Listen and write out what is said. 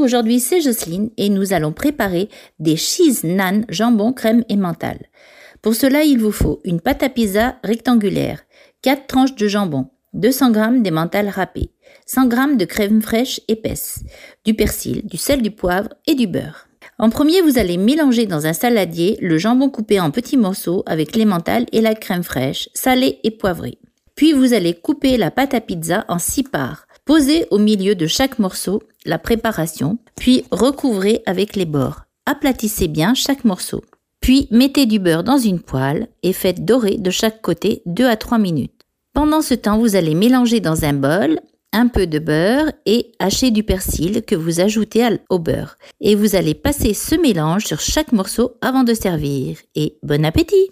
aujourd'hui c'est Jocelyne et nous allons préparer des cheese nan jambon, crème et mental. Pour cela, il vous faut une pâte à pizza rectangulaire, 4 tranches de jambon, 200 g d'emmental râpé, 100 g de crème fraîche épaisse, du persil, du sel, du poivre et du beurre. En premier, vous allez mélanger dans un saladier le jambon coupé en petits morceaux avec l'emmental et la crème fraîche, salée et poivrée. Puis vous allez couper la pâte à pizza en six parts. Posez au milieu de chaque morceau la préparation, puis recouvrez avec les bords. Aplatissez bien chaque morceau. Puis mettez du beurre dans une poêle et faites dorer de chaque côté 2 à 3 minutes. Pendant ce temps, vous allez mélanger dans un bol un peu de beurre et hacher du persil que vous ajoutez au beurre. Et vous allez passer ce mélange sur chaque morceau avant de servir. Et bon appétit